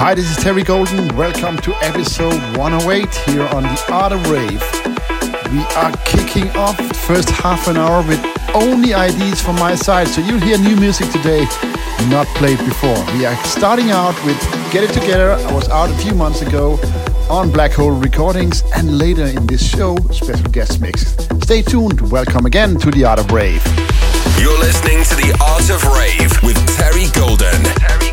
Hi, this is Terry Golden. Welcome to episode 108 here on The Art of Rave. We are kicking off the first half an hour with only IDs from my side, so you'll hear new music today not played before. We are starting out with Get It Together. I was out a few months ago on Black Hole Recordings, and later in this show, special guest mix. Stay tuned. Welcome again to The Art of Rave. You're listening to The Art of Rave with Terry Golden. Terry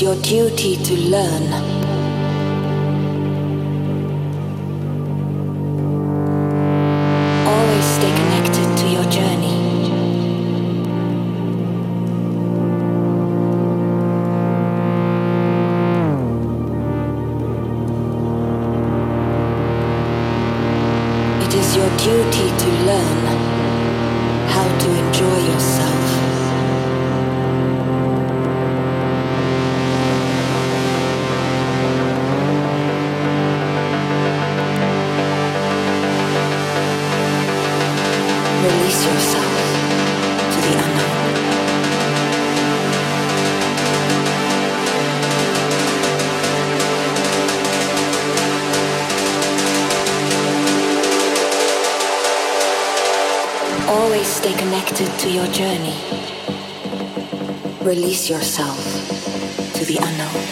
your duty to learn. Yourself to the unknown.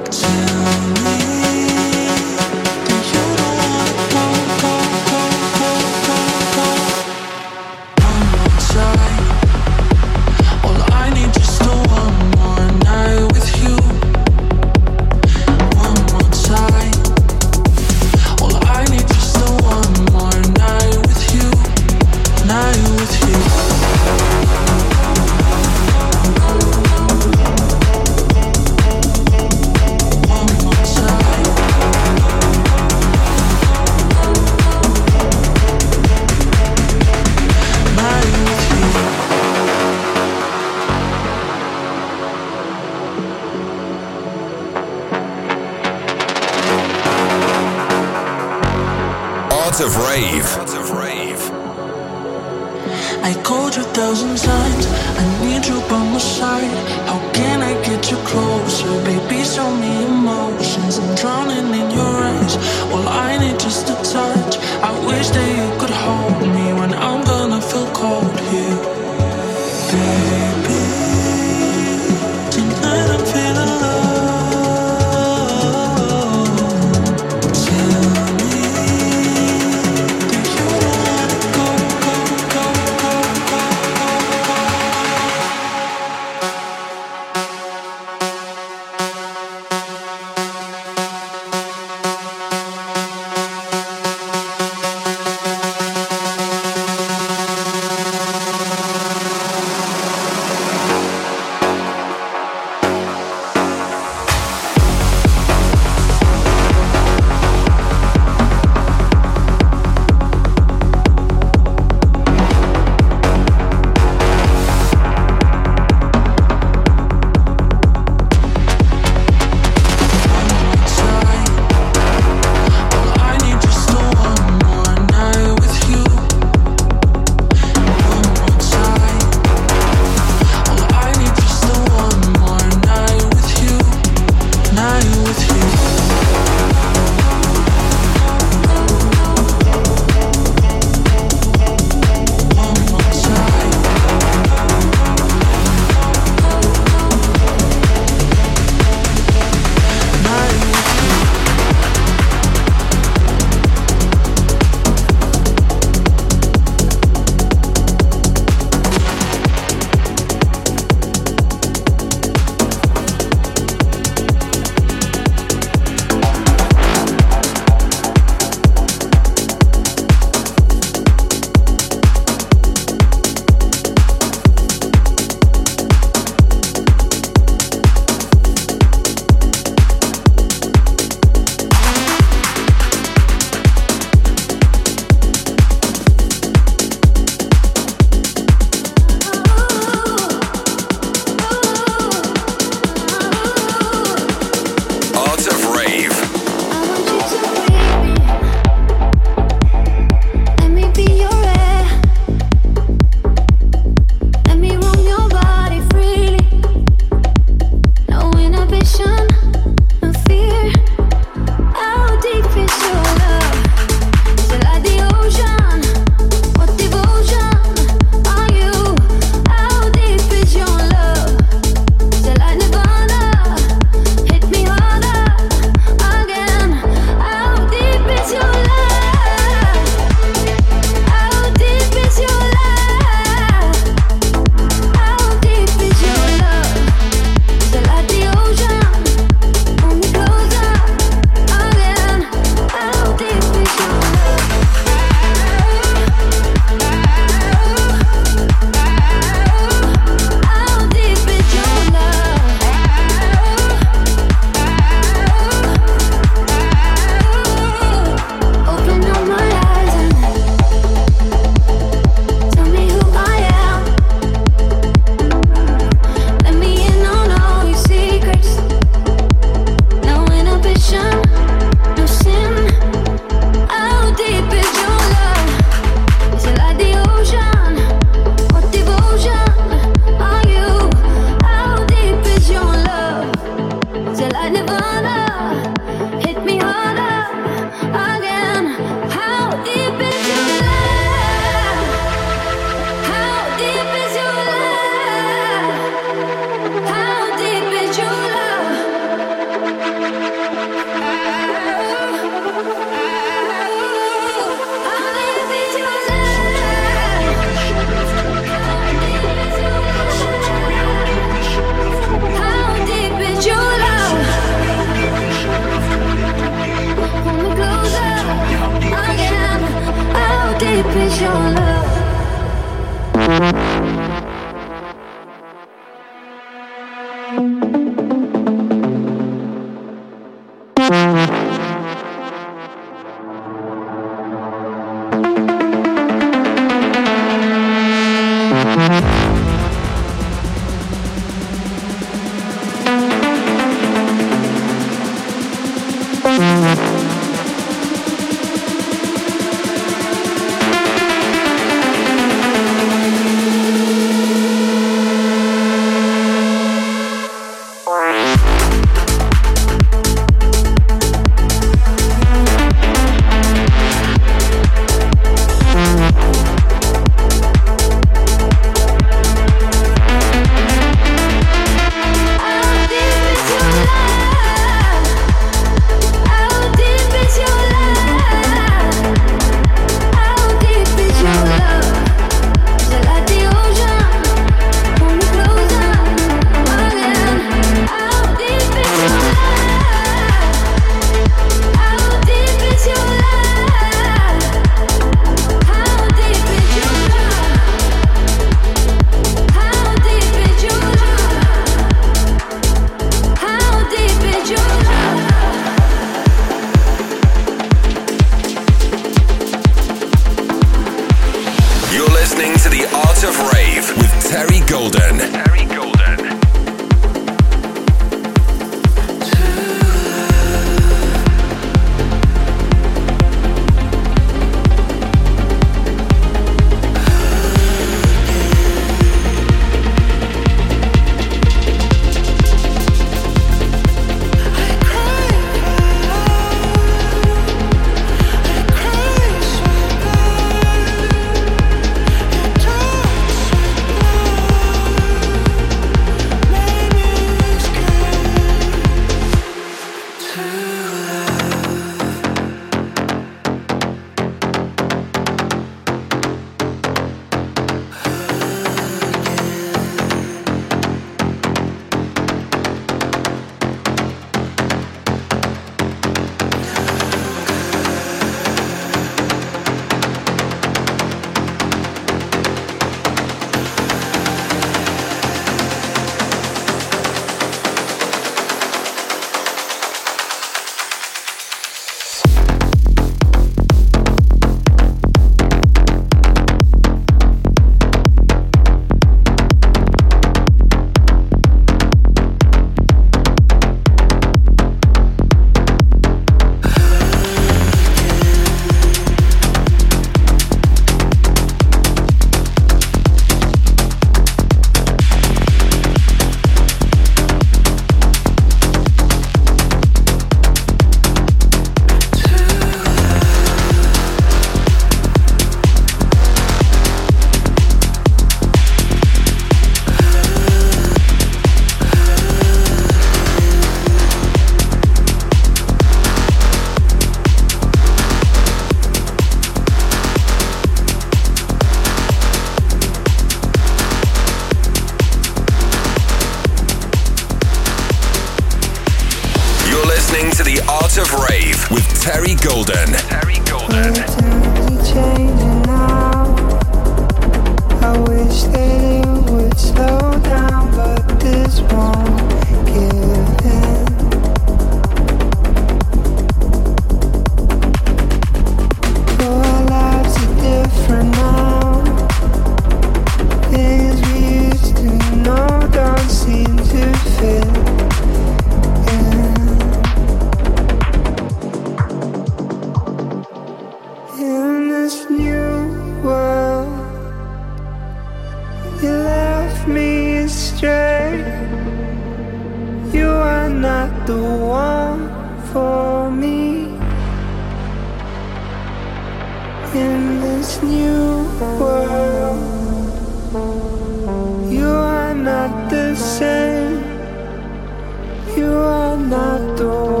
tú.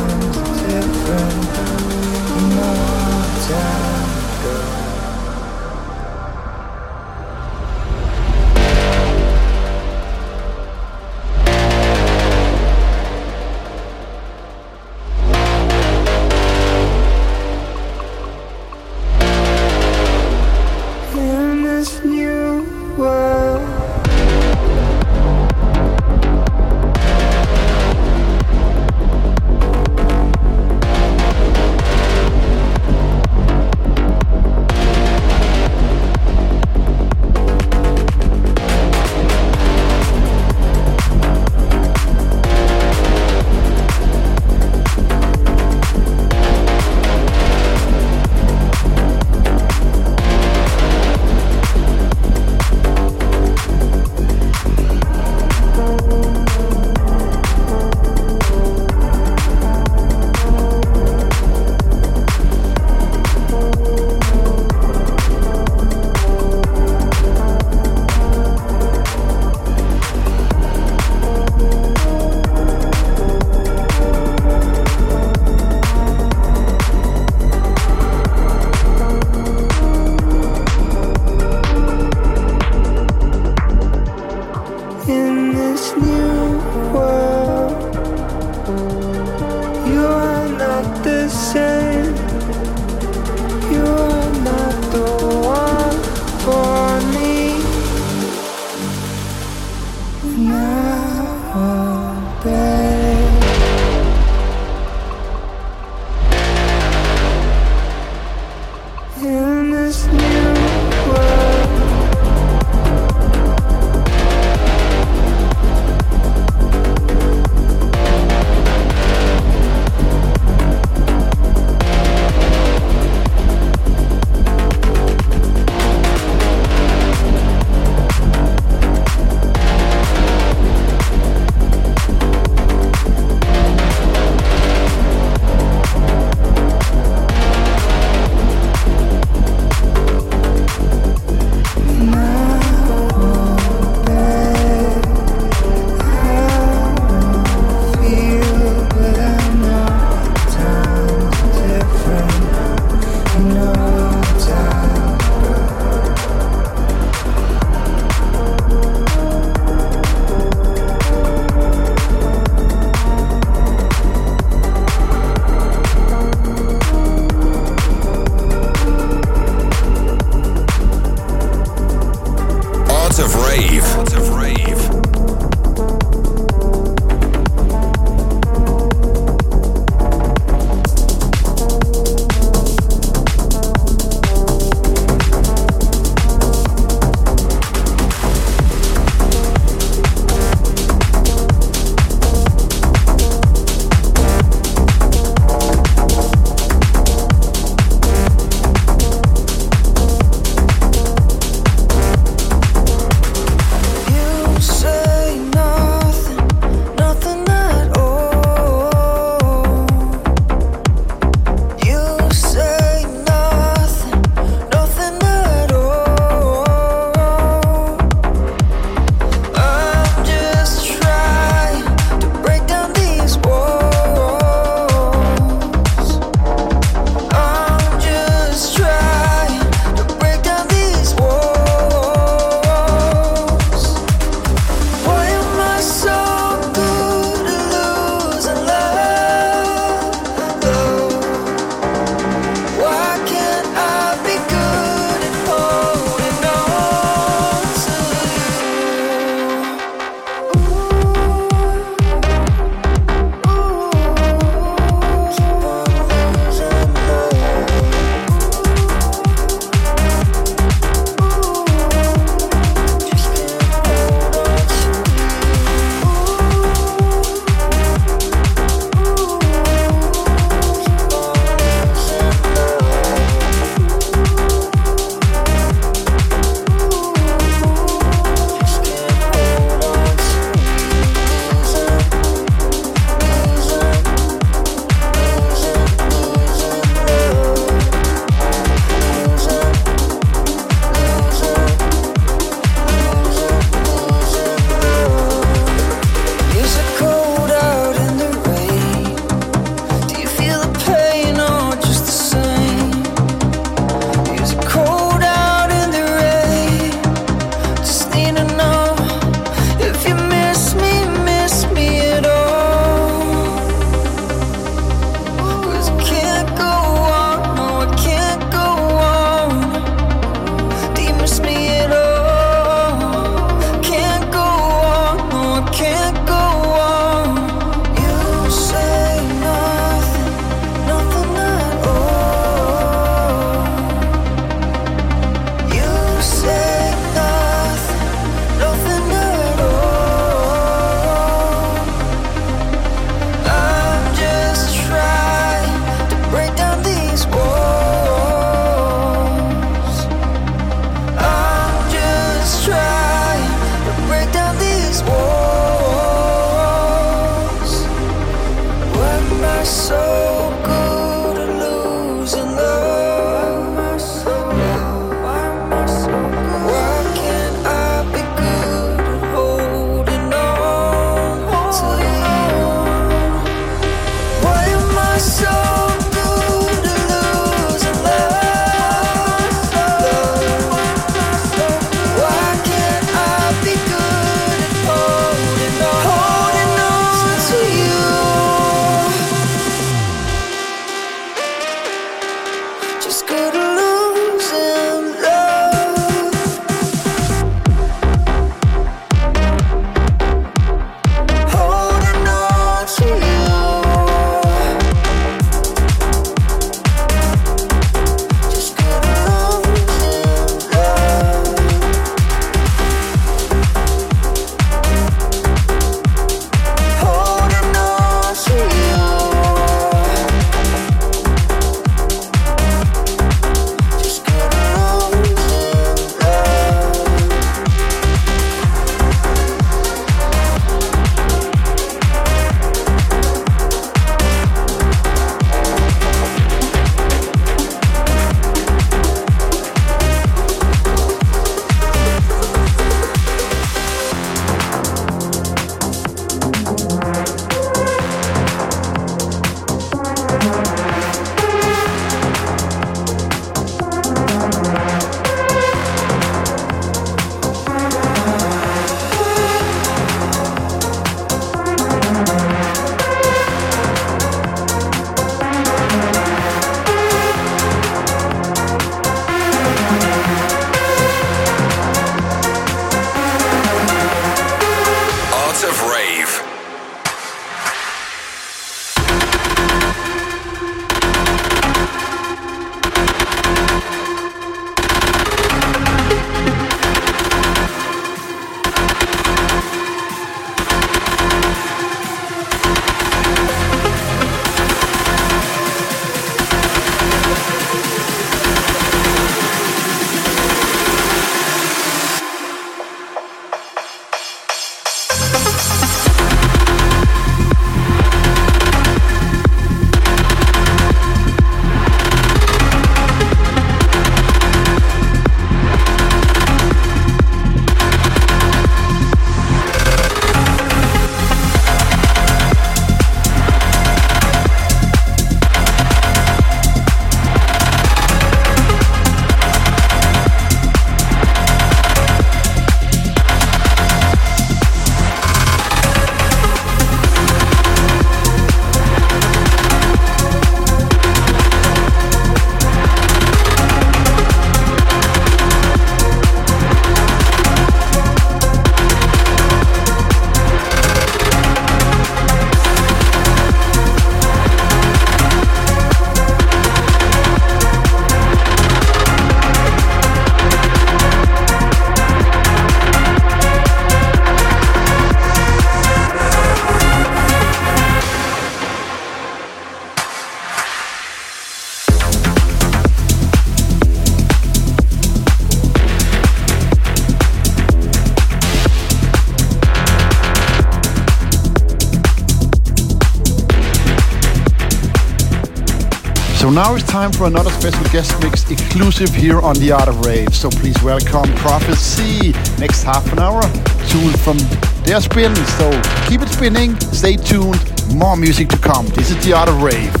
Now it's time for another special guest mix exclusive here on The Art of Rave. So please welcome Prophecy. Next half an hour, tuned from their spin. So keep it spinning, stay tuned, more music to come. This is The Art of Rave.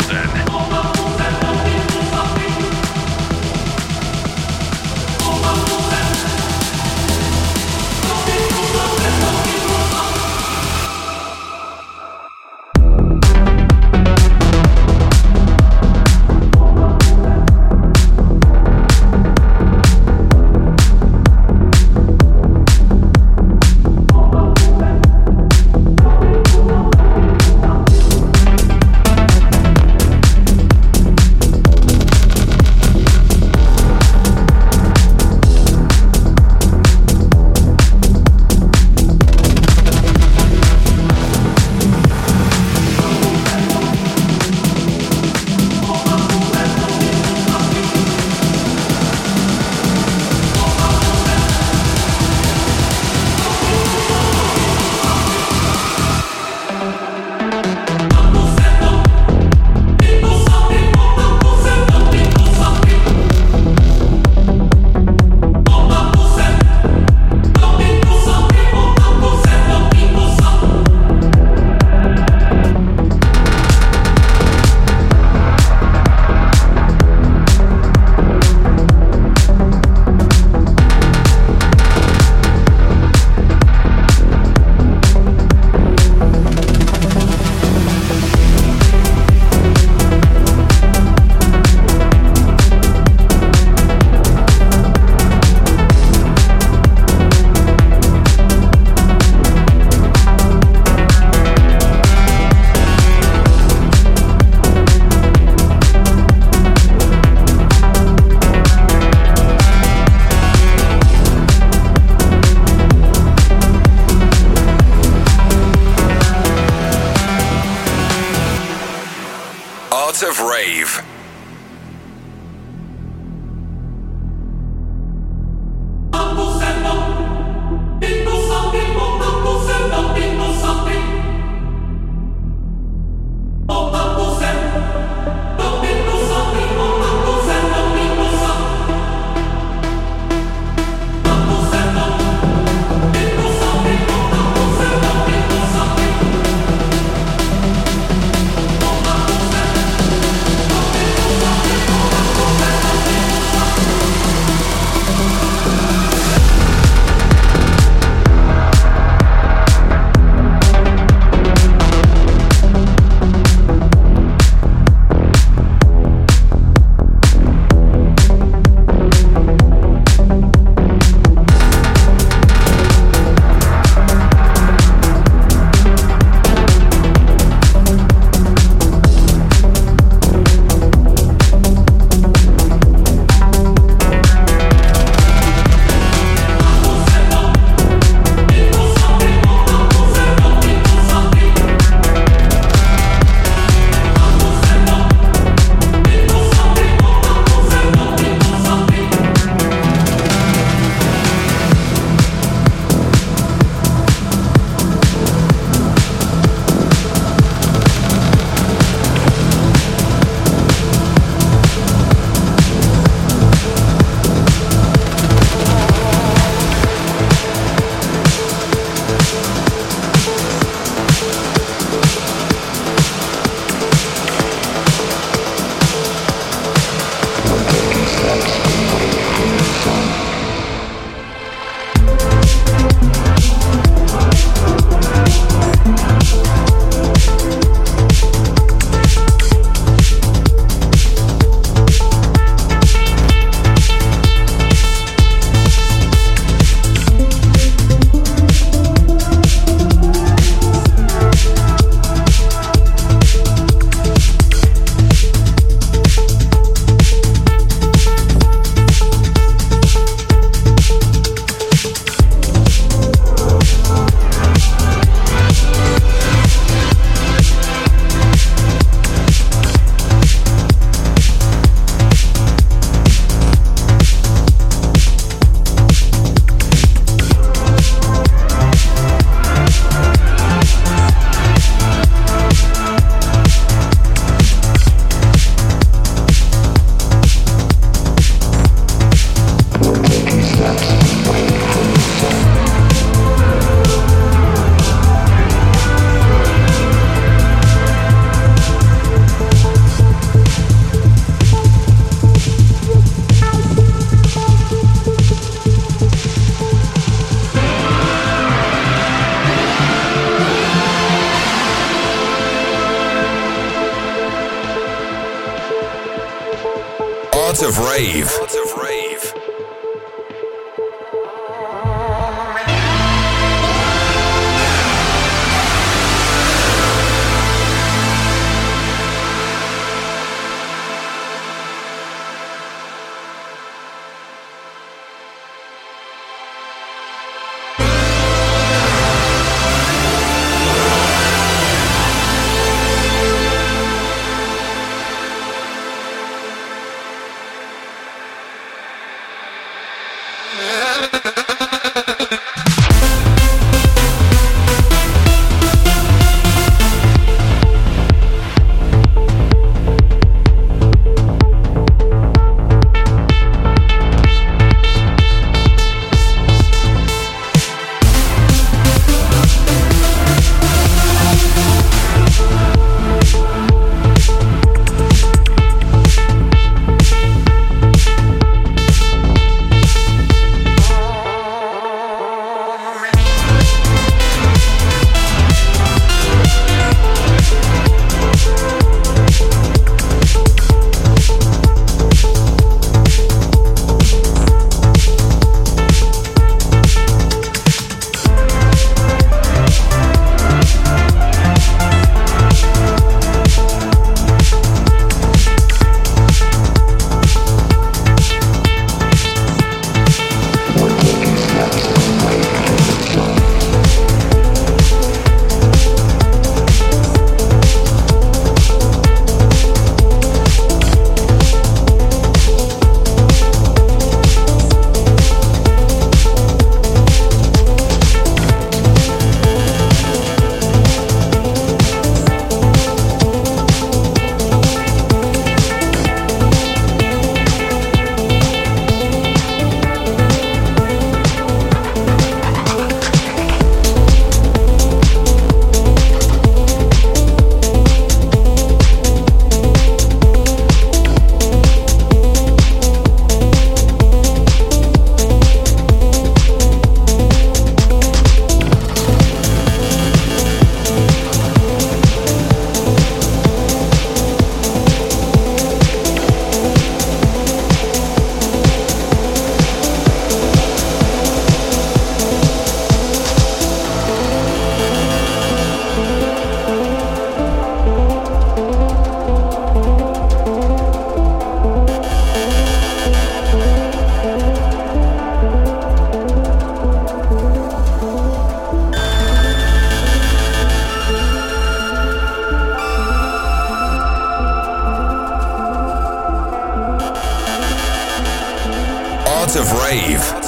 of rave.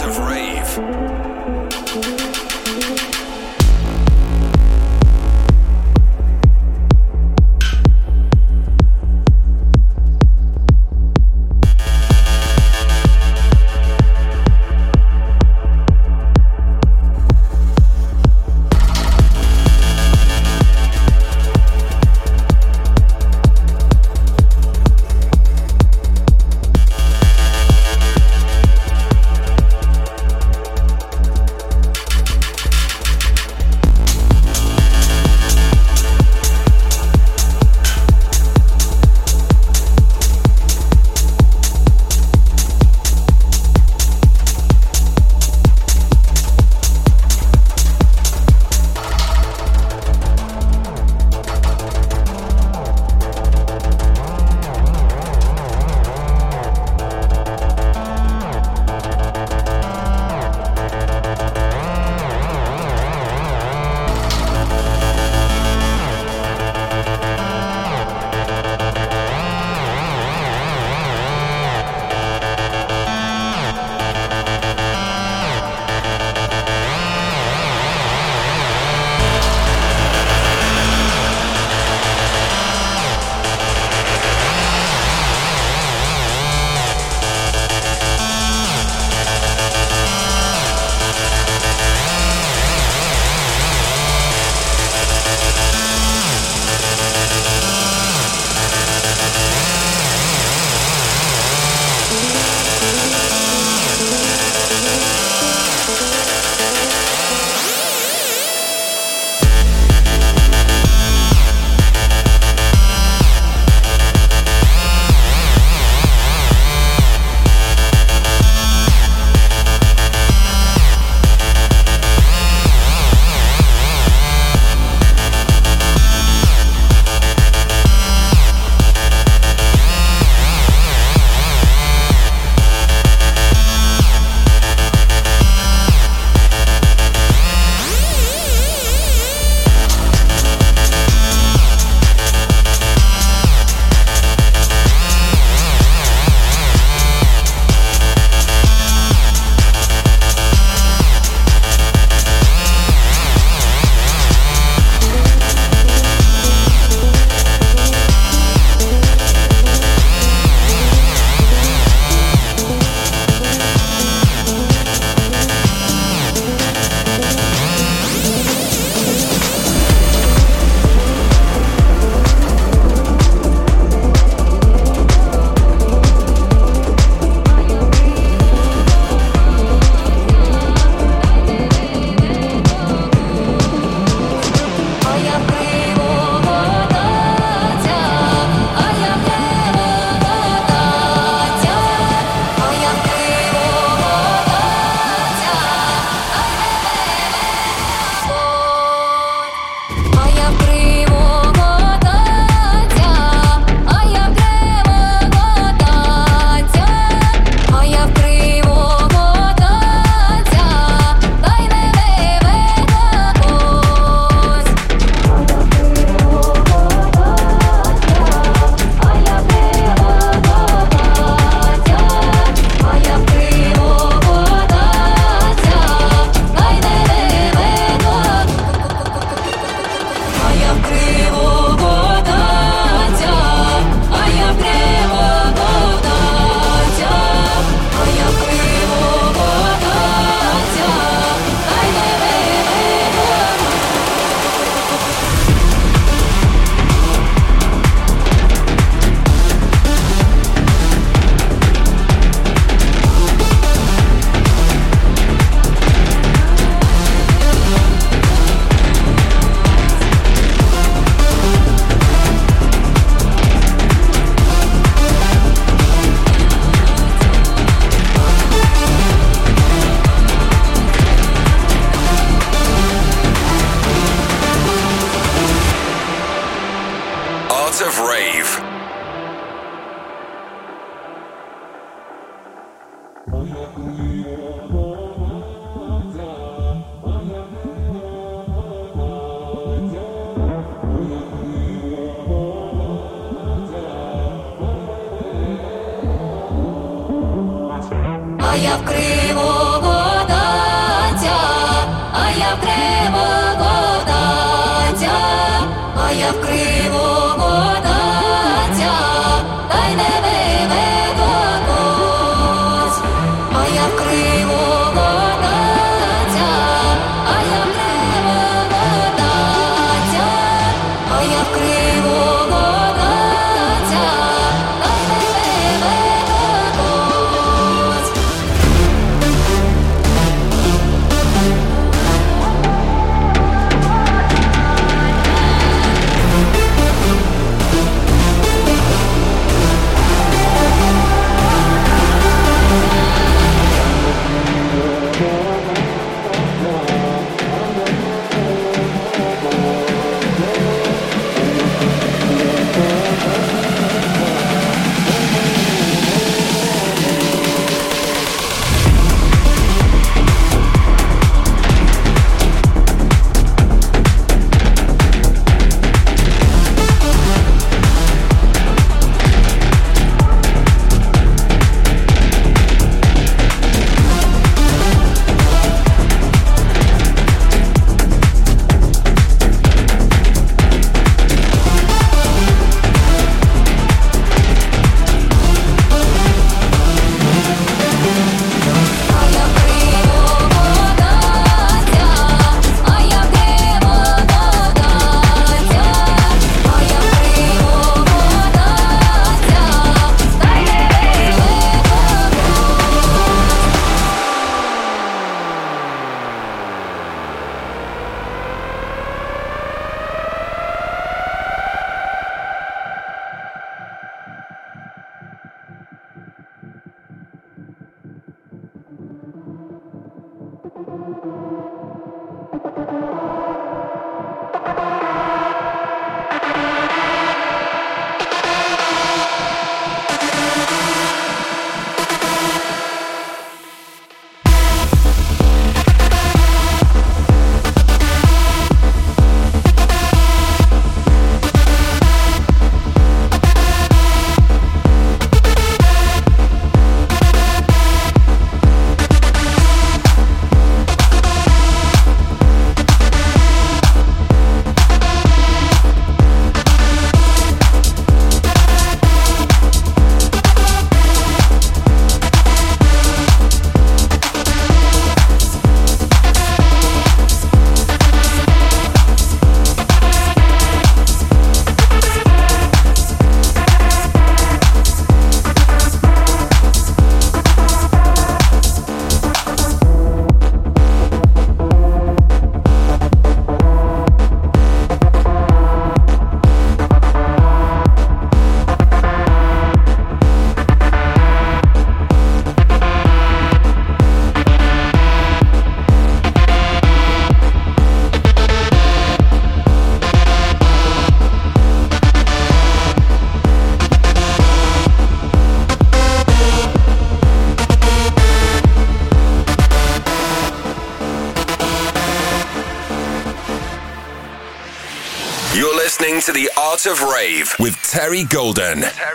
With Terry Golden. Terry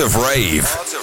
of Rave.